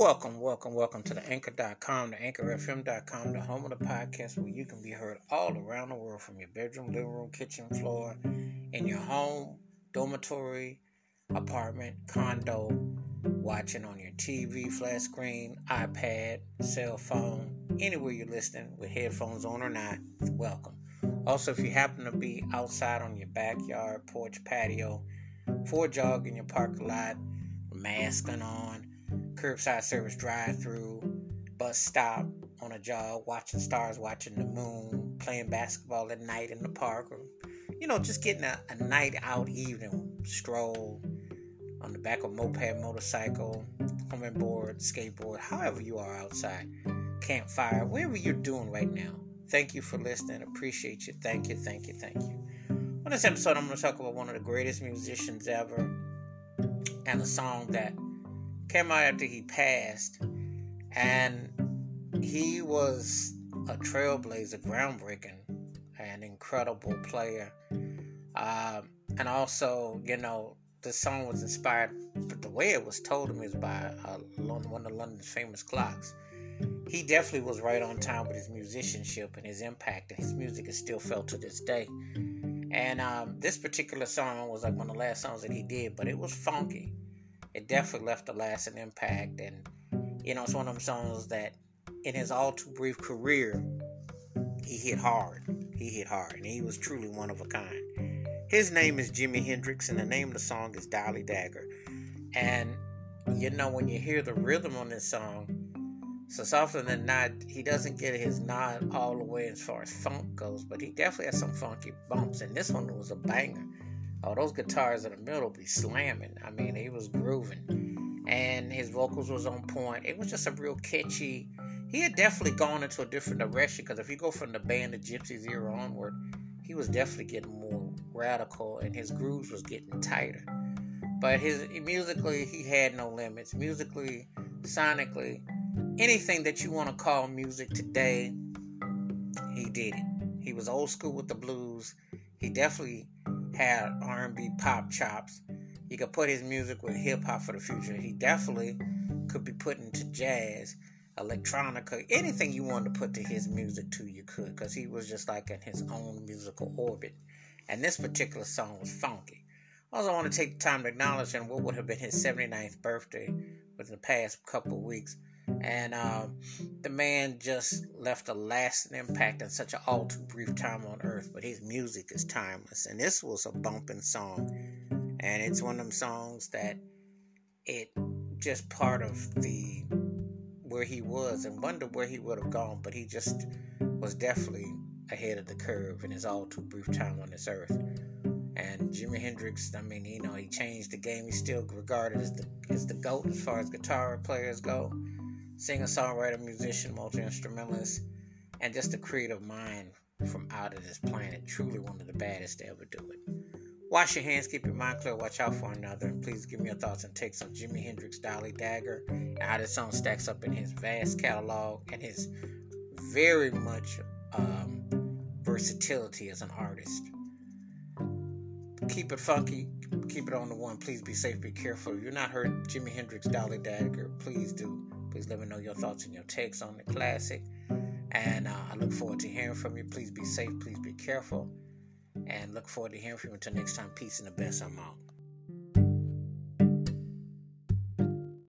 Welcome, welcome, welcome to the anchor.com, the anchorfm.com, the home of the podcast where you can be heard all around the world from your bedroom, living room, kitchen, floor, in your home, dormitory, apartment, condo, watching on your TV, flat screen, iPad, cell phone, anywhere you're listening with headphones on or not, welcome. Also, if you happen to be outside on your backyard, porch, patio, for a jog in your parking lot, masking on, curbside service drive through, bus stop, on a job, watching stars, watching the moon, playing basketball at night in the park, or, you know, just getting a, a night out evening stroll on the back of moped, motorcycle, board, skateboard, however you are outside, campfire, wherever you're doing right now. Thank you for listening. Appreciate you. Thank you, thank you, thank you. On this episode, I'm going to talk about one of the greatest musicians ever and a song that came out after he passed. And he was a trailblazer, groundbreaking, an incredible player. Um, and also, you know, the song was inspired, but the way it was told to me is by uh, one of London's famous clocks. He definitely was right on time with his musicianship and his impact, and his music is still felt to this day. And um, this particular song was like one of the last songs that he did, but it was funky. It definitely left a lasting impact, and you know, it's one of them songs that, in his all too brief career, he hit hard. He hit hard, and he was truly one of a kind. His name is Jimi Hendrix, and the name of the song is Dolly Dagger. And you know, when you hear the rhythm on this song, so often than not, he doesn't get his nod all the way as far as funk goes, but he definitely has some funky bumps. And this one was a banger. Oh, those guitars in the middle be slamming. I mean, he was grooving, and his vocals was on point. It was just a real catchy. He had definitely gone into a different direction because if you go from the band of Gypsys era onward, he was definitely getting more radical, and his grooves was getting tighter. But his musically, he had no limits. Musically, sonically, anything that you want to call music today, he did it. He was old school with the blues. He definitely had R&B pop chops. You could put his music with hip hop for the future. He definitely could be put into jazz, electronica, anything you wanted to put to his music to you could, because he was just like in his own musical orbit. And this particular song was funky. Also, I want to take the time to acknowledge him what would have been his 79th birthday within the past couple of weeks. And um, the man just left a lasting impact in such an all too brief time on earth. But his music is timeless. And this was a bumping song. And it's one of them songs that it just part of the where he was and wonder where he would have gone. But he just was definitely ahead of the curve in his all too brief time on this earth. And Jimi Hendrix, I mean, you know, he changed the game. He's still regarded as the as the GOAT as far as guitar players go singer, songwriter, musician, multi instrumentalist, and just a creative mind from out of this planet. Truly one of the baddest to ever do it. Wash your hands, keep your mind clear, watch out for another, and please give me your thoughts and takes on Jimi Hendrix, Dolly Dagger, and how this song stacks up in his vast catalog and his very much um, versatility as an artist. Keep it funky, keep it on the one. Please be safe, be careful. You're not heard Jimi Hendrix, Dolly Dagger, please do Please let me know your thoughts and your takes on the classic. And uh, I look forward to hearing from you. Please be safe. Please be careful. And look forward to hearing from you until next time. Peace and the best. I'm out.